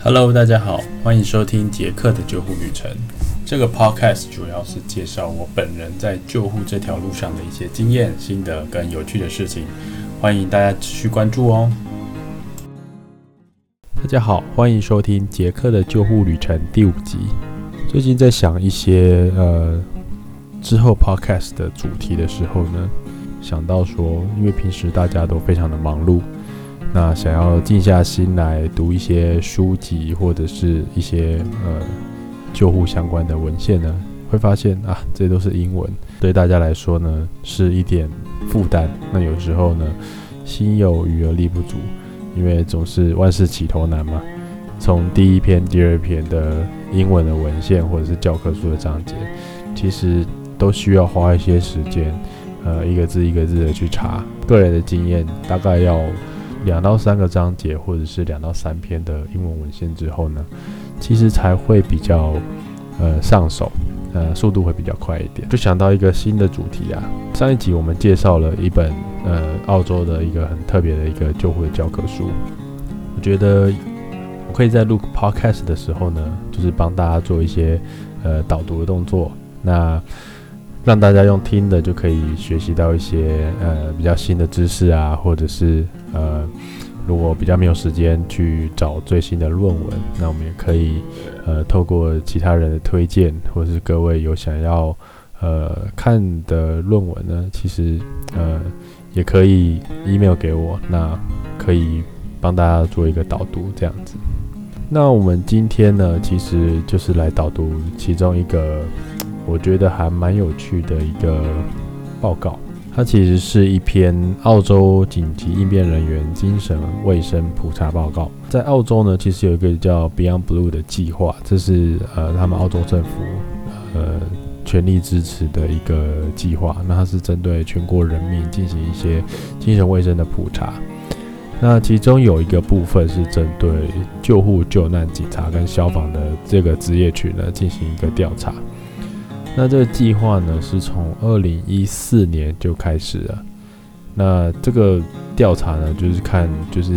Hello，大家好，欢迎收听杰克的救护旅程。这个 Podcast 主要是介绍我本人在救护这条路上的一些经验、心得跟有趣的事情，欢迎大家持续关注哦。大家好，欢迎收听杰克的救护旅程第五集。最近在想一些呃之后 Podcast 的主题的时候呢，想到说，因为平时大家都非常的忙碌。那想要静下心来读一些书籍或者是一些呃救护相关的文献呢，会发现啊，这都是英文，对大家来说呢是一点负担。那有时候呢，心有余而力不足，因为总是万事起头难嘛。从第一篇、第二篇的英文的文献或者是教科书的章节，其实都需要花一些时间，呃，一个字一个字的去查。个人的经验大概要。两到三个章节，或者是两到三篇的英文文献之后呢，其实才会比较呃上手，呃速度会比较快一点。就想到一个新的主题啊，上一集我们介绍了一本呃澳洲的一个很特别的一个救护的教科书，我觉得我可以在录 podcast 的时候呢，就是帮大家做一些呃导读的动作，那。让大家用听的就可以学习到一些呃比较新的知识啊，或者是呃如果比较没有时间去找最新的论文，那我们也可以呃透过其他人的推荐，或者是各位有想要呃看的论文呢，其实呃也可以 email 给我，那可以帮大家做一个导读这样子。那我们今天呢，其实就是来导读其中一个。我觉得还蛮有趣的一个报告，它其实是一篇澳洲紧急应变人员精神卫生普查报告。在澳洲呢，其实有一个叫 Beyond Blue 的计划，这是呃他们澳洲政府呃全力支持的一个计划。那它是针对全国人民进行一些精神卫生的普查。那其中有一个部分是针对救护救难警察跟消防的这个职业群呢进行一个调查。那这个计划呢，是从二零一四年就开始了。那这个调查呢，就是看就是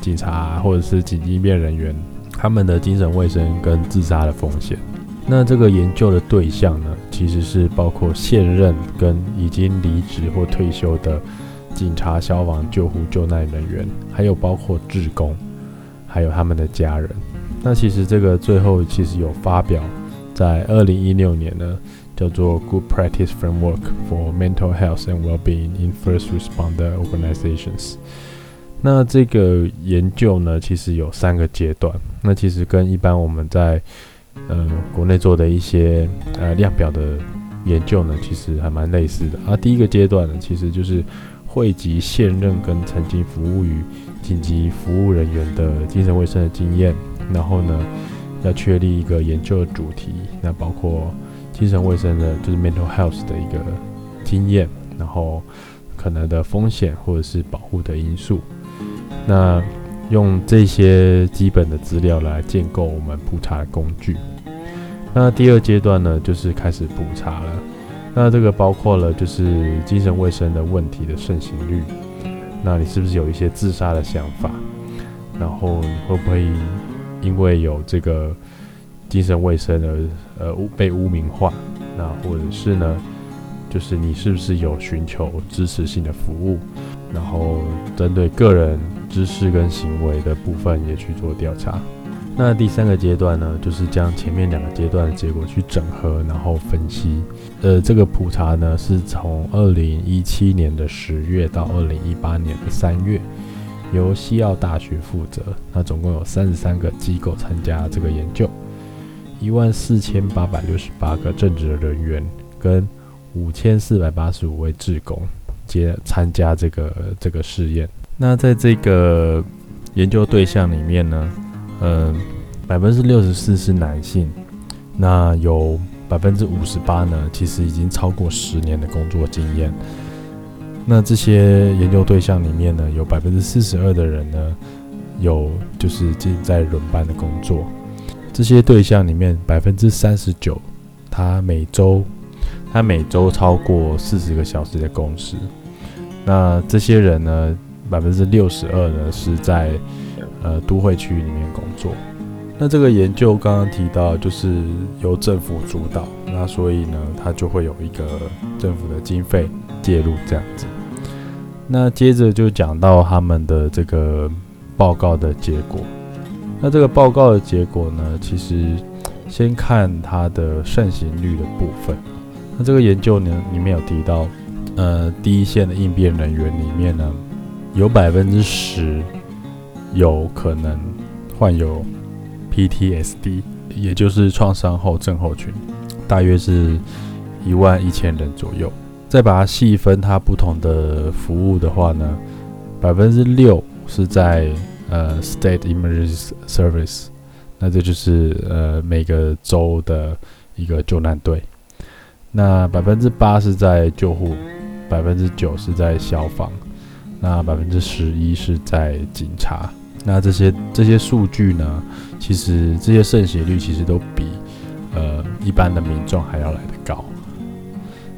警察或者是紧急应变人员他们的精神卫生跟自杀的风险。那这个研究的对象呢，其实是包括现任跟已经离职或退休的警察、消防、救护、救难人员，还有包括志工，还有他们的家人。那其实这个最后其实有发表。在二零一六年呢，叫做 Good Practice Framework for Mental Health and Wellbeing in First Responder Organizations。那这个研究呢，其实有三个阶段。那其实跟一般我们在呃国内做的一些呃量表的研究呢，其实还蛮类似的。啊，第一个阶段呢，其实就是汇集现任跟曾经服务于紧急服务人员的精神卫生的经验，然后呢。要确立一个研究的主题，那包括精神卫生的，就是 mental health 的一个经验，然后可能的风险或者是保护的因素，那用这些基本的资料来建构我们普查的工具。那第二阶段呢，就是开始普查了。那这个包括了就是精神卫生的问题的盛行率，那你是不是有一些自杀的想法？然后你会不会？因为有这个精神卫生而呃被污名化，那或者是呢，就是你是不是有寻求支持性的服务，然后针对个人知识跟行为的部分也去做调查。那第三个阶段呢，就是将前面两个阶段的结果去整合，然后分析。呃，这个普查呢是从二零一七年的十月到二零一八年的三月。由西澳大学负责，那总共有三十三个机构参加这个研究，一万四千八百六十八个正职人员跟五千四百八十五位志工接参加这个这个试验。那在这个研究对象里面呢，嗯，百分之六十四是男性，那有百分之五十八呢，其实已经超过十年的工作经验。那这些研究对象里面呢，有百分之四十二的人呢，有就是进在轮班的工作。这些对象里面，百分之三十九，他每周他每周超过四十个小时的工时。那这些人呢，百分之六十二呢是在呃都会区里面工作。那这个研究刚刚提到，就是由政府主导，那所以呢，它就会有一个政府的经费介入这样子。那接着就讲到他们的这个报告的结果。那这个报告的结果呢，其实先看它的盛行率的部分。那这个研究呢，里面有提到，呃，第一线的应变人员里面呢，有百分之十有可能患有 PTSD，也就是创伤后症候群，大约是一万一千人左右。再把它细分，它不同的服务的话呢，百分之六是在呃 State Emergency Service，那这就是呃每个州的一个救难队。那百分之八是在救护，百分之九是在消防，那百分之十一是在警察。那这些这些数据呢，其实这些渗血率其实都比呃一般的民众还要来得高。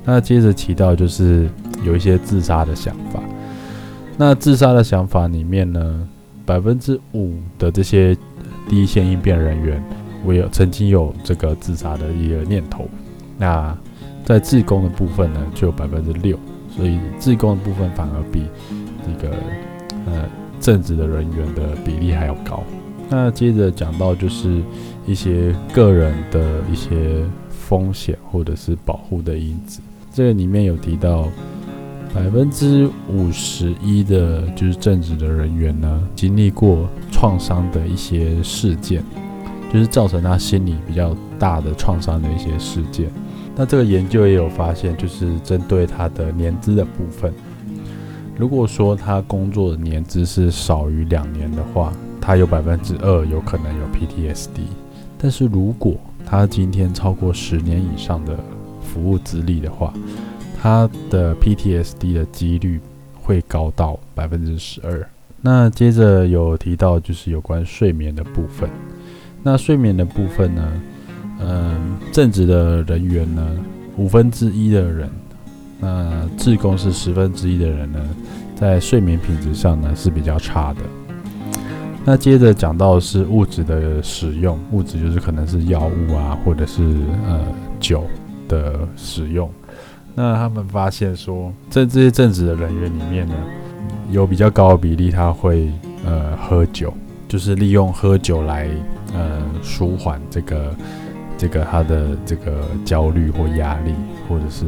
那接着提到就是有一些自杀的想法。那自杀的想法里面呢，百分之五的这些第一线应变人员，我有曾经有这个自杀的一个念头。那在自工的部分呢，就有百分之六，所以自工的部分反而比这个呃正职的人员的比例还要高。那接着讲到就是一些个人的一些风险或者是保护的因子。这个里面有提到，百分之五十一的，就是正职的人员呢，经历过创伤的一些事件，就是造成他心理比较大的创伤的一些事件。那这个研究也有发现，就是针对他的年资的部分，如果说他工作的年资是少于两年的话，他有百分之二有可能有 PTSD。但是如果他今天超过十年以上的，服务资历的话，他的 PTSD 的几率会高到百分之十二。那接着有提到就是有关睡眠的部分。那睡眠的部分呢，嗯，正职的人员呢，五分之一的人，那自工是十分之一的人呢，在睡眠品质上呢是比较差的。那接着讲到是物质的使用，物质就是可能是药物啊，或者是呃酒。的使用，那他们发现说，在这些正职的人员里面呢，有比较高的比例他会呃喝酒，就是利用喝酒来呃舒缓这个这个他的这个焦虑或压力，或者是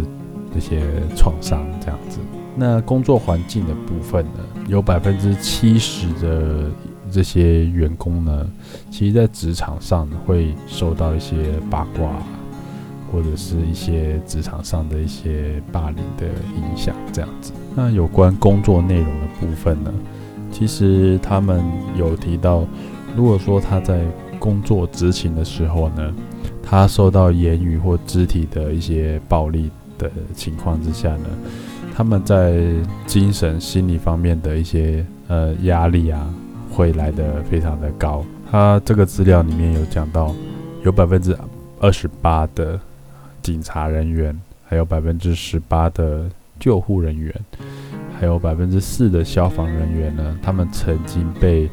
这些创伤这样子。那工作环境的部分呢，有百分之七十的这些员工呢，其实在职场上会受到一些八卦。或者是一些职场上的一些霸凌的影响，这样子。那有关工作内容的部分呢？其实他们有提到，如果说他在工作执勤的时候呢，他受到言语或肢体的一些暴力的情况之下呢，他们在精神心理方面的一些呃压力啊，会来得非常的高。他这个资料里面有讲到，有百分之二十八的。警察人员，还有百分之十八的救护人员，还有百分之四的消防人员呢，他们曾经被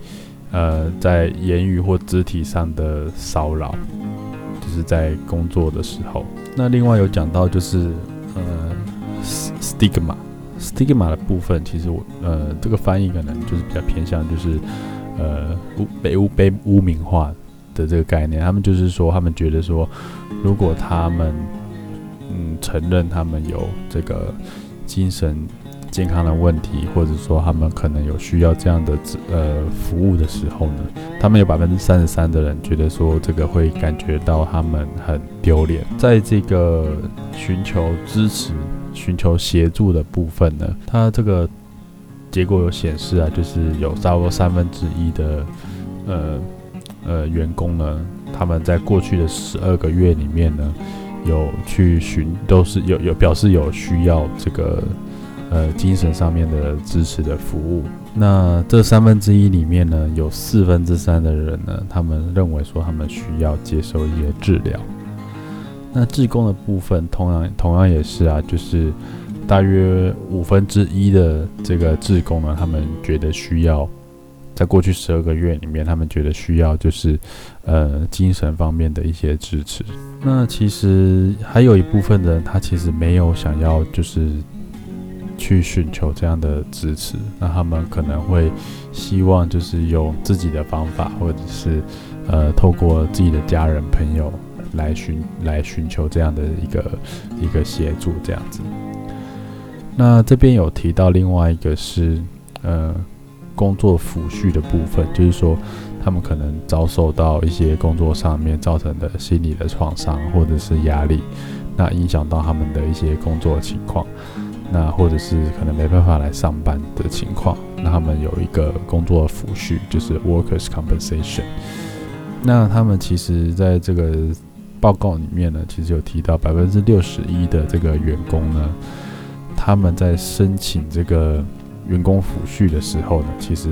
呃在言语或肢体上的骚扰，就是在工作的时候。那另外有讲到就是呃 stigma，stigma 的部分，其实我呃这个翻译可能就是比较偏向就是呃污被污被污名化的这个概念。他们就是说，他们觉得说，如果他们嗯，承认他们有这个精神健康的问题，或者说他们可能有需要这样的呃服务的时候呢，他们有百分之三十三的人觉得说这个会感觉到他们很丢脸。在这个寻求支持、寻求协助的部分呢，他这个结果有显示啊，就是有差不多三分之一的呃呃员工呢，他们在过去的十二个月里面呢。有去寻，都是有有表示有需要这个呃精神上面的支持的服务。那这三分之一里面呢，有四分之三的人呢，他们认为说他们需要接受一些治疗。那志工的部分同样同样也是啊，就是大约五分之一的这个志工呢，他们觉得需要在过去十二个月里面，他们觉得需要就是呃精神方面的一些支持。那其实还有一部分人，他其实没有想要就是去寻求这样的支持，那他们可能会希望就是用自己的方法，或者是呃透过自己的家人朋友来寻来寻求这样的一个一个协助这样子。那这边有提到另外一个是呃。工作抚恤的部分，就是说，他们可能遭受到一些工作上面造成的心理的创伤或者是压力，那影响到他们的一些工作情况，那或者是可能没办法来上班的情况，那他们有一个工作抚恤，就是 workers compensation。那他们其实在这个报告里面呢，其实有提到百分之六十一的这个员工呢，他们在申请这个。员工抚恤的时候呢，其实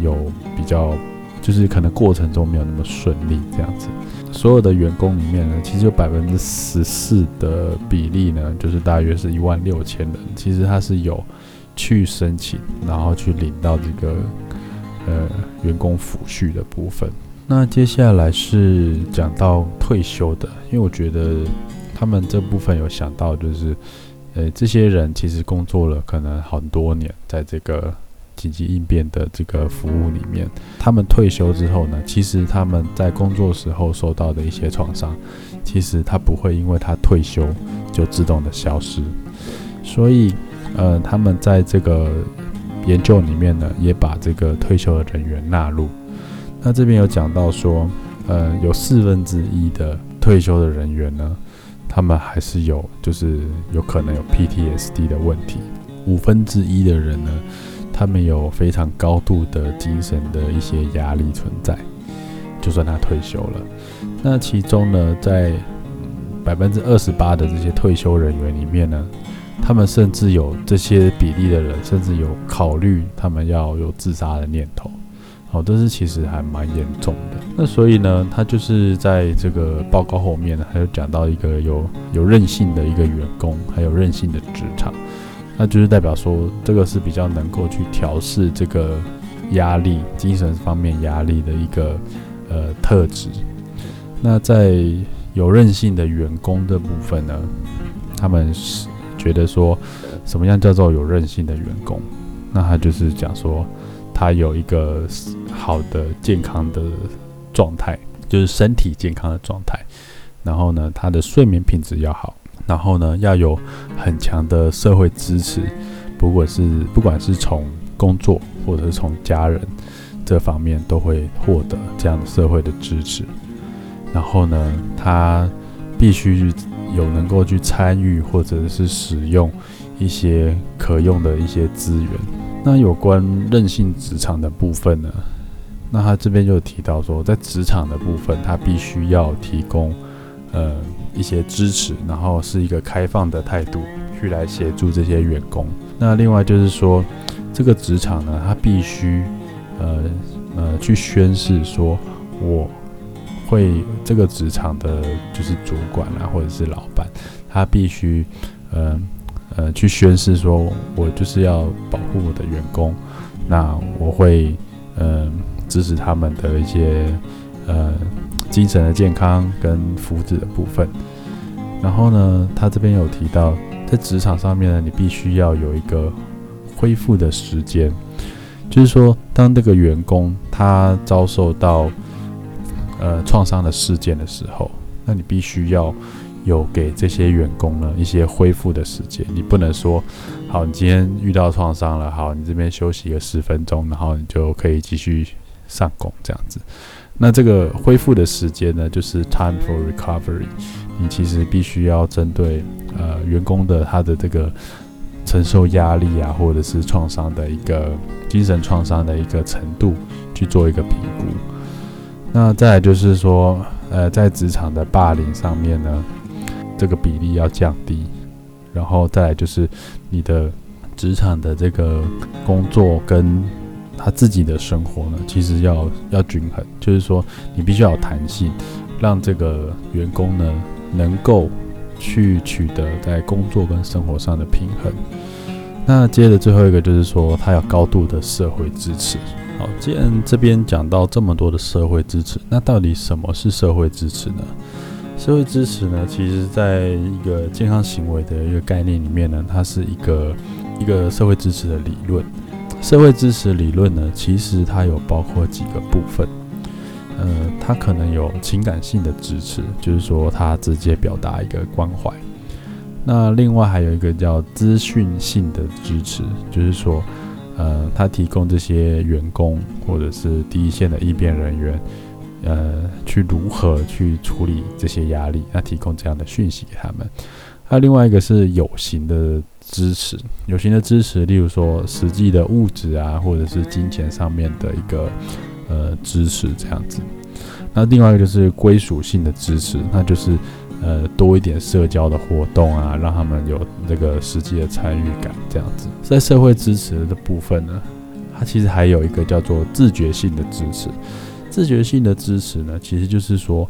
有比较，就是可能过程中没有那么顺利这样子。所有的员工里面呢，其实有百分之十四的比例呢，就是大约是一万六千人，其实他是有去申请，然后去领到这个呃员工抚恤的部分。那接下来是讲到退休的，因为我觉得他们这部分有想到就是。呃，这些人其实工作了可能很多年，在这个紧急应变的这个服务里面，他们退休之后呢，其实他们在工作时候受到的一些创伤，其实他不会因为他退休就自动的消失。所以，呃，他们在这个研究里面呢，也把这个退休的人员纳入。那这边有讲到说，呃，有四分之一的退休的人员呢。他们还是有，就是有可能有 PTSD 的问题。五分之一的人呢，他们有非常高度的精神的一些压力存在。就算他退休了，那其中呢，在百分之二十八的这些退休人员里面呢，他们甚至有这些比例的人，甚至有考虑他们要有自杀的念头。哦，这是其实还蛮严重的。那所以呢，他就是在这个报告后面呢，还有讲到一个有有韧性的一个员工，还有韧性的职场，那就是代表说这个是比较能够去调试这个压力、精神方面压力的一个呃特质。那在有韧性的员工的部分呢，他们是觉得说什么样叫做有韧性的员工？那他就是讲说。他有一个好的健康的状态，就是身体健康的状态。然后呢，他的睡眠品质要好。然后呢，要有很强的社会支持，不管是不管是从工作或者是从家人这方面，都会获得这样的社会的支持。然后呢，他必须有能够去参与或者是使用一些可用的一些资源。那有关韧性职场的部分呢？那他这边就提到说，在职场的部分，他必须要提供呃一些支持，然后是一个开放的态度去来协助这些员工。那另外就是说，这个职场呢，他必须呃呃去宣誓说，我会这个职场的就是主管啊，或者是老板，他必须呃。呃，去宣誓说，我就是要保护我的员工，那我会呃支持他们的一些呃精神的健康跟福祉的部分。然后呢，他这边有提到，在职场上面呢，你必须要有一个恢复的时间，就是说，当这个员工他遭受到呃创伤的事件的时候，那你必须要。有给这些员工呢一些恢复的时间，你不能说，好，你今天遇到创伤了，好，你这边休息个十分钟，然后你就可以继续上工这样子。那这个恢复的时间呢，就是 time for recovery。你其实必须要针对呃员工的他的这个承受压力啊，或者是创伤的一个精神创伤的一个程度去做一个评估。那再就是说，呃，在职场的霸凌上面呢。这个比例要降低，然后再来就是你的职场的这个工作跟他自己的生活呢，其实要要均衡，就是说你必须要有弹性，让这个员工呢能够去取得在工作跟生活上的平衡。那接着最后一个就是说，他有高度的社会支持，好，既然这边讲到这么多的社会支持，那到底什么是社会支持呢？社会支持呢，其实在一个健康行为的一个概念里面呢，它是一个一个社会支持的理论。社会支持理论呢，其实它有包括几个部分。呃，它可能有情感性的支持，就是说它直接表达一个关怀。那另外还有一个叫资讯性的支持，就是说。呃，他提供这些员工或者是第一线的应变人员，呃，去如何去处理这些压力，那提供这样的讯息给他们。还有另外一个是有形的支持，有形的支持，例如说实际的物质啊，或者是金钱上面的一个呃支持这样子。那另外一个就是归属性的支持，那就是。呃，多一点社交的活动啊，让他们有这个实际的参与感，这样子。在社会支持的部分呢，它其实还有一个叫做自觉性的支持。自觉性的支持呢，其实就是说，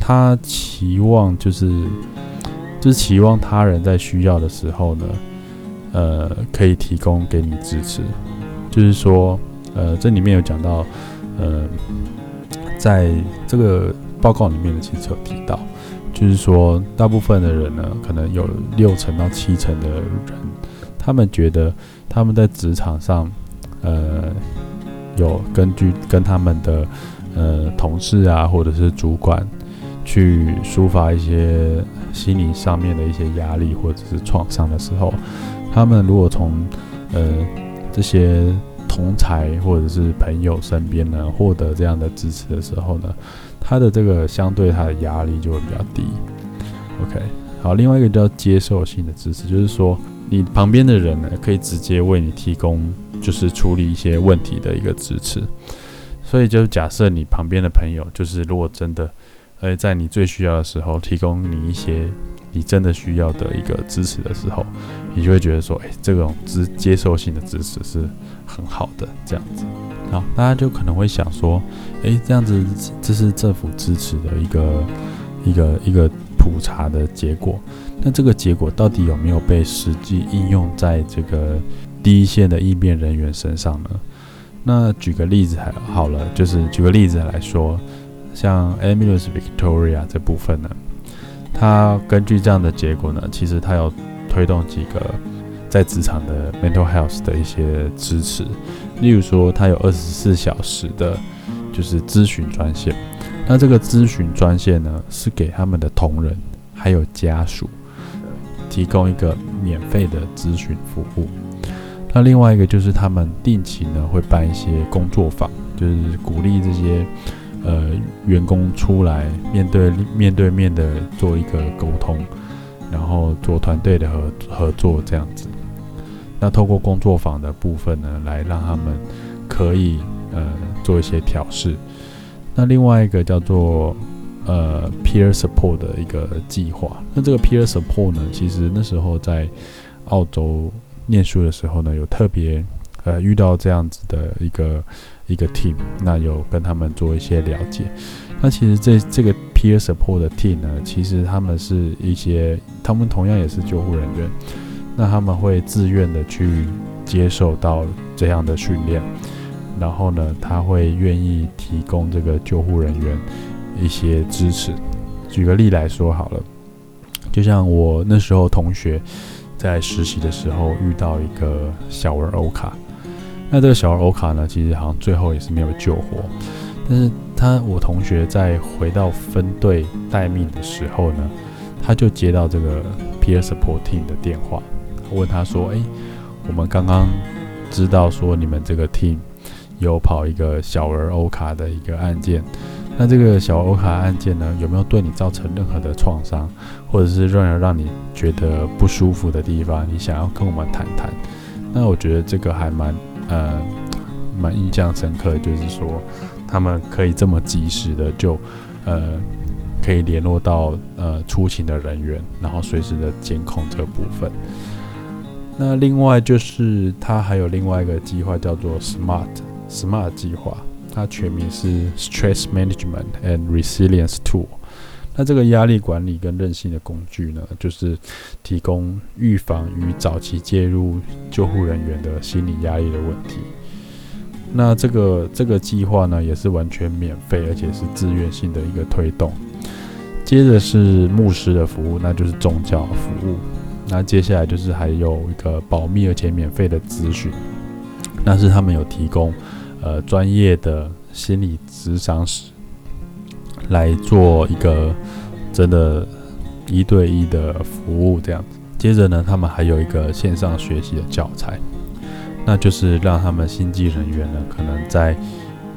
他期望就是就是期望他人在需要的时候呢，呃，可以提供给你支持。就是说，呃，这里面有讲到，呃，在这个报告里面呢，其实有提到。就是说，大部分的人呢，可能有六成到七成的人，他们觉得他们在职场上，呃，有根据跟他们的呃同事啊，或者是主管去抒发一些心理上面的一些压力或者是创伤的时候，他们如果从呃这些同才或者是朋友身边呢获得这样的支持的时候呢。他的这个相对他的压力就会比较低，OK，好，另外一个叫接受性的支持，就是说你旁边的人呢可以直接为你提供就是处理一些问题的一个支持，所以就假设你旁边的朋友就是如果真的，呃，在你最需要的时候提供你一些你真的需要的一个支持的时候，你就会觉得说，哎，这种支接受性的支持是很好的，这样子。好，大家就可能会想说，诶，这样子这是政府支持的一个一个一个普查的结果，那这个结果到底有没有被实际应用在这个第一线的应变人员身上呢？那举个例子还好了，就是举个例子来说，像 Ambulance Victoria 这部分呢，它根据这样的结果呢，其实它有推动几个。在职场的 mental health 的一些支持，例如说，它有二十四小时的，就是咨询专线。那这个咨询专线呢，是给他们的同仁还有家属提供一个免费的咨询服务。那另外一个就是他们定期呢会办一些工作坊，就是鼓励这些呃员工出来面对面对面的做一个沟通。然后做团队的合合作这样子，那透过工作坊的部分呢，来让他们可以呃做一些调试。那另外一个叫做呃 peer support 的一个计划。那这个 peer support 呢，其实那时候在澳洲念书的时候呢，有特别呃遇到这样子的一个一个 team，那有跟他们做一些了解。那其实这这个 peer support 的 team 呢，其实他们是一些，他们同样也是救护人员，那他们会自愿的去接受到这样的训练，然后呢，他会愿意提供这个救护人员一些支持。举个例来说好了，就像我那时候同学在实习的时候遇到一个小儿欧卡，那这个小儿欧卡呢，其实好像最后也是没有救活。但是他，我同学在回到分队待命的时候呢，他就接到这个 peer support team 的电话，问他说：“哎，我们刚刚知道说你们这个 team 有跑一个小儿欧卡的一个案件，那这个小欧卡案件呢，有没有对你造成任何的创伤，或者是任何让你觉得不舒服的地方？你想要跟我们谈谈？那我觉得这个还蛮呃蛮印象深刻，就是说。”他们可以这么及时的就，呃，可以联络到呃出勤的人员，然后随时的监控这个部分。那另外就是他还有另外一个计划叫做 SMART SMART 计划，它全名是 Stress Management and Resilience Tool。那这个压力管理跟韧性的工具呢，就是提供预防与早期介入救护人员的心理压力的问题。那这个这个计划呢，也是完全免费，而且是自愿性的一个推动。接着是牧师的服务，那就是宗教服务。那接下来就是还有一个保密而且免费的咨询，那是他们有提供呃专业的心理咨商师来做一个真的一对一的服务这样子。接着呢，他们还有一个线上学习的教材，那就是让他们新进人员呢，可能在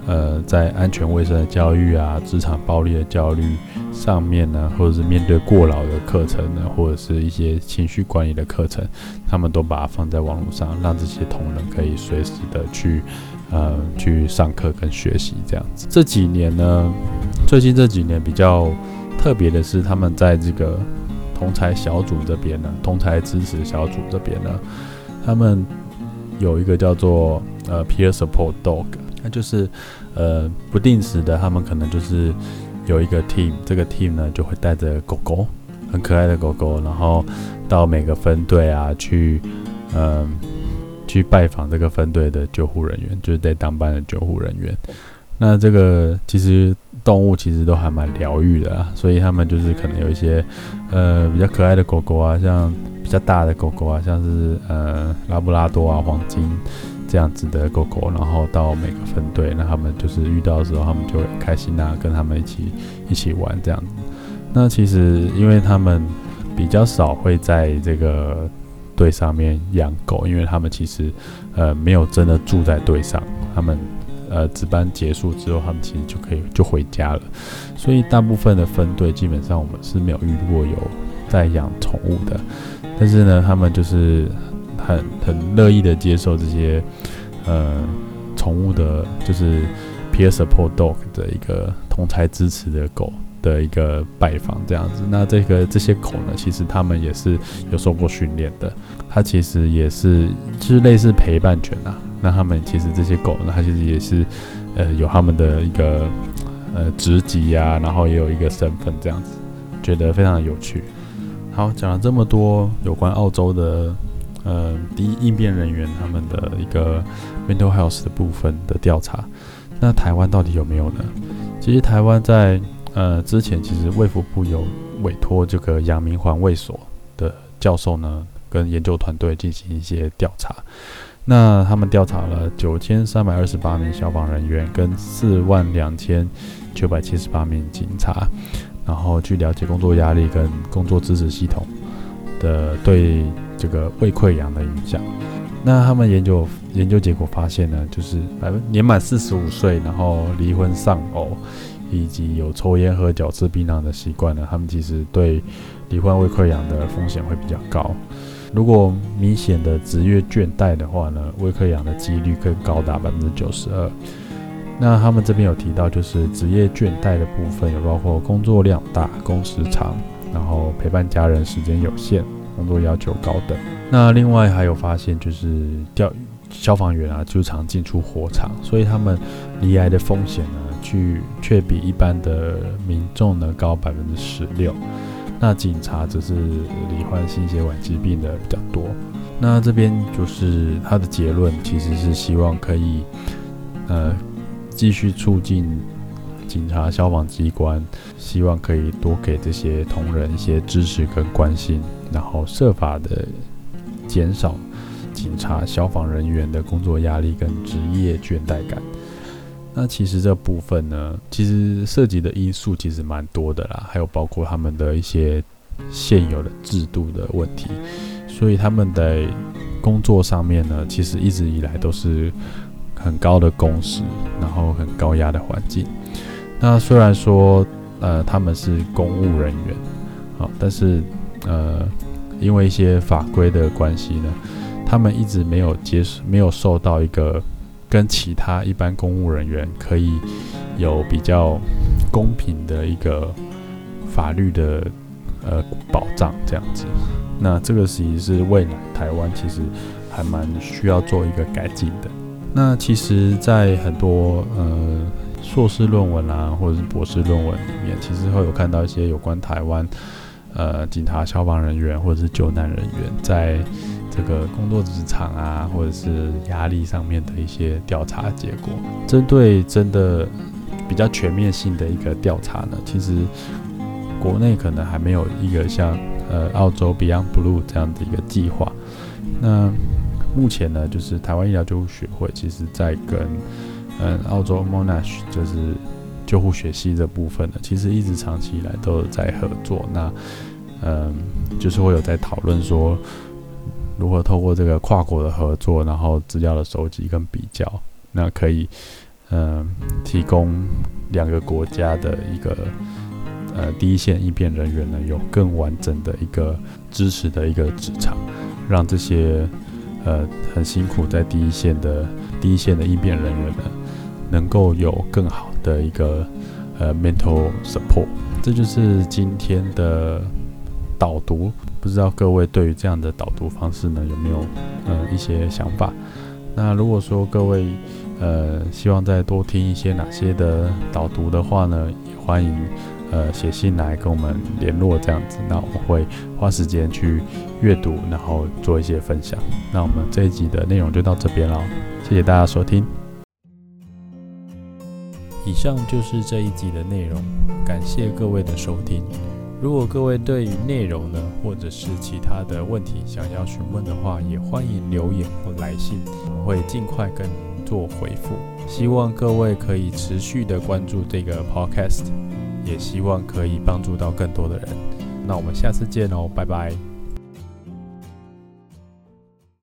呃在安全卫生的教育啊、职场暴力的教育上面呢，或者是面对过劳的课程呢，或者是一些情绪管理的课程，他们都把它放在网络上，让这些同仁可以随时的去呃去上课跟学习这样子。这几年呢，最近这几年比较特别的是，他们在这个。同才小组这边呢，同才支持小组这边呢，他们有一个叫做呃 peer support dog，那就是呃不定时的，他们可能就是有一个 team，这个 team 呢就会带着狗狗，很可爱的狗狗，然后到每个分队啊去，嗯，去拜访这个分队的救护人员，就是在当班的救护人员。那这个其实动物其实都还蛮疗愈的啊，所以他们就是可能有一些呃比较可爱的狗狗啊，像比较大的狗狗啊，像是呃拉布拉多啊、黄金这样子的狗狗，然后到每个分队，那他们就是遇到的时候，他们就会开心啊，跟他们一起一起玩这样子。那其实因为他们比较少会在这个队上面养狗，因为他们其实呃没有真的住在队上，他们。呃，值班结束之后，他们其实就可以就回家了。所以大部分的分队基本上我们是没有遇过有在养宠物的。但是呢，他们就是很很乐意的接受这些呃宠物的，就是 peer support dog 的一个同才支持的狗的一个拜访这样子。那这个这些狗呢，其实他们也是有受过训练的。它其实也是就是类似陪伴犬啊。那他们其实这些狗呢，它其实也是，呃，有他们的一个呃职级呀，然后也有一个身份这样子，觉得非常有趣。好，讲了这么多有关澳洲的呃第一应变人员他们的一个 mental health 的部分的调查，那台湾到底有没有呢？其实台湾在呃之前其实卫福部有委托这个阳明环卫所的教授呢，跟研究团队进行一些调查。那他们调查了九千三百二十八名消防人员跟四万两千九百七十八名警察，然后去了解工作压力跟工作支持系统的对这个胃溃疡的影响。那他们研究研究结果发现呢，就是百分年满四十五岁，然后离婚丧偶，以及有抽烟喝酒吃槟榔的习惯呢，他们其实对罹患胃溃疡的风险会比较高。如果明显的职业倦怠的话呢，胃溃疡的几率更高达百分之九十二。那他们这边有提到，就是职业倦怠的部分有包括工作量大、工时长，然后陪伴家人时间有限、工作要求高等。那另外还有发现，就是调消防员啊，就常进出火场，所以他们罹癌的风险呢，去却比一般的民众呢高百分之十六。那警察则是罹患心血管疾病的比较多。那这边就是他的结论，其实是希望可以，呃，继续促进警察、消防机关，希望可以多给这些同仁一些支持跟关心，然后设法的减少警察、消防人员的工作压力跟职业倦怠感。那其实这部分呢，其实涉及的因素其实蛮多的啦，还有包括他们的一些现有的制度的问题，所以他们的工作上面呢，其实一直以来都是很高的工时，然后很高压的环境。那虽然说呃他们是公务人员，好，但是呃因为一些法规的关系呢，他们一直没有接受，没有受到一个。跟其他一般公务人员可以有比较公平的一个法律的呃保障，这样子。那这个其实是未来台湾其实还蛮需要做一个改进的。那其实，在很多呃硕士论文啊，或者是博士论文里面，其实会有看到一些有关台湾呃警察、消防人员或者是救难人员在这个工作职场啊，或者是压力上面的一些调查结果。针对真的比较全面性的一个调查呢，其实国内可能还没有一个像呃澳洲 Beyond Blue 这样的一个计划。那目前呢，就是台湾医疗救护学会，其实在跟嗯澳洲 Monash 就是救护学系这部分呢，其实一直长期以来都有在合作。那嗯，就是会有在讨论说。如何透过这个跨国的合作，然后资料的收集跟比较，那可以，嗯，提供两个国家的一个呃第一线应变人员呢，有更完整的一个支持的一个职场，让这些呃很辛苦在第一线的第一线的应变人员呢，能够有更好的一个呃 mental support。这就是今天的导读。不知道各位对于这样的导读方式呢，有没有呃一些想法？那如果说各位呃希望再多听一些哪些的导读的话呢，也欢迎呃写信来跟我们联络这样子。那我们会花时间去阅读，然后做一些分享。那我们这一集的内容就到这边了，谢谢大家收听。以上就是这一集的内容，感谢各位的收听。如果各位对于内容呢，或者是其他的问题想要询问的话，也欢迎留言或来信，我会尽快跟您做回复。希望各位可以持续的关注这个 podcast，也希望可以帮助到更多的人。那我们下次见哦，拜拜。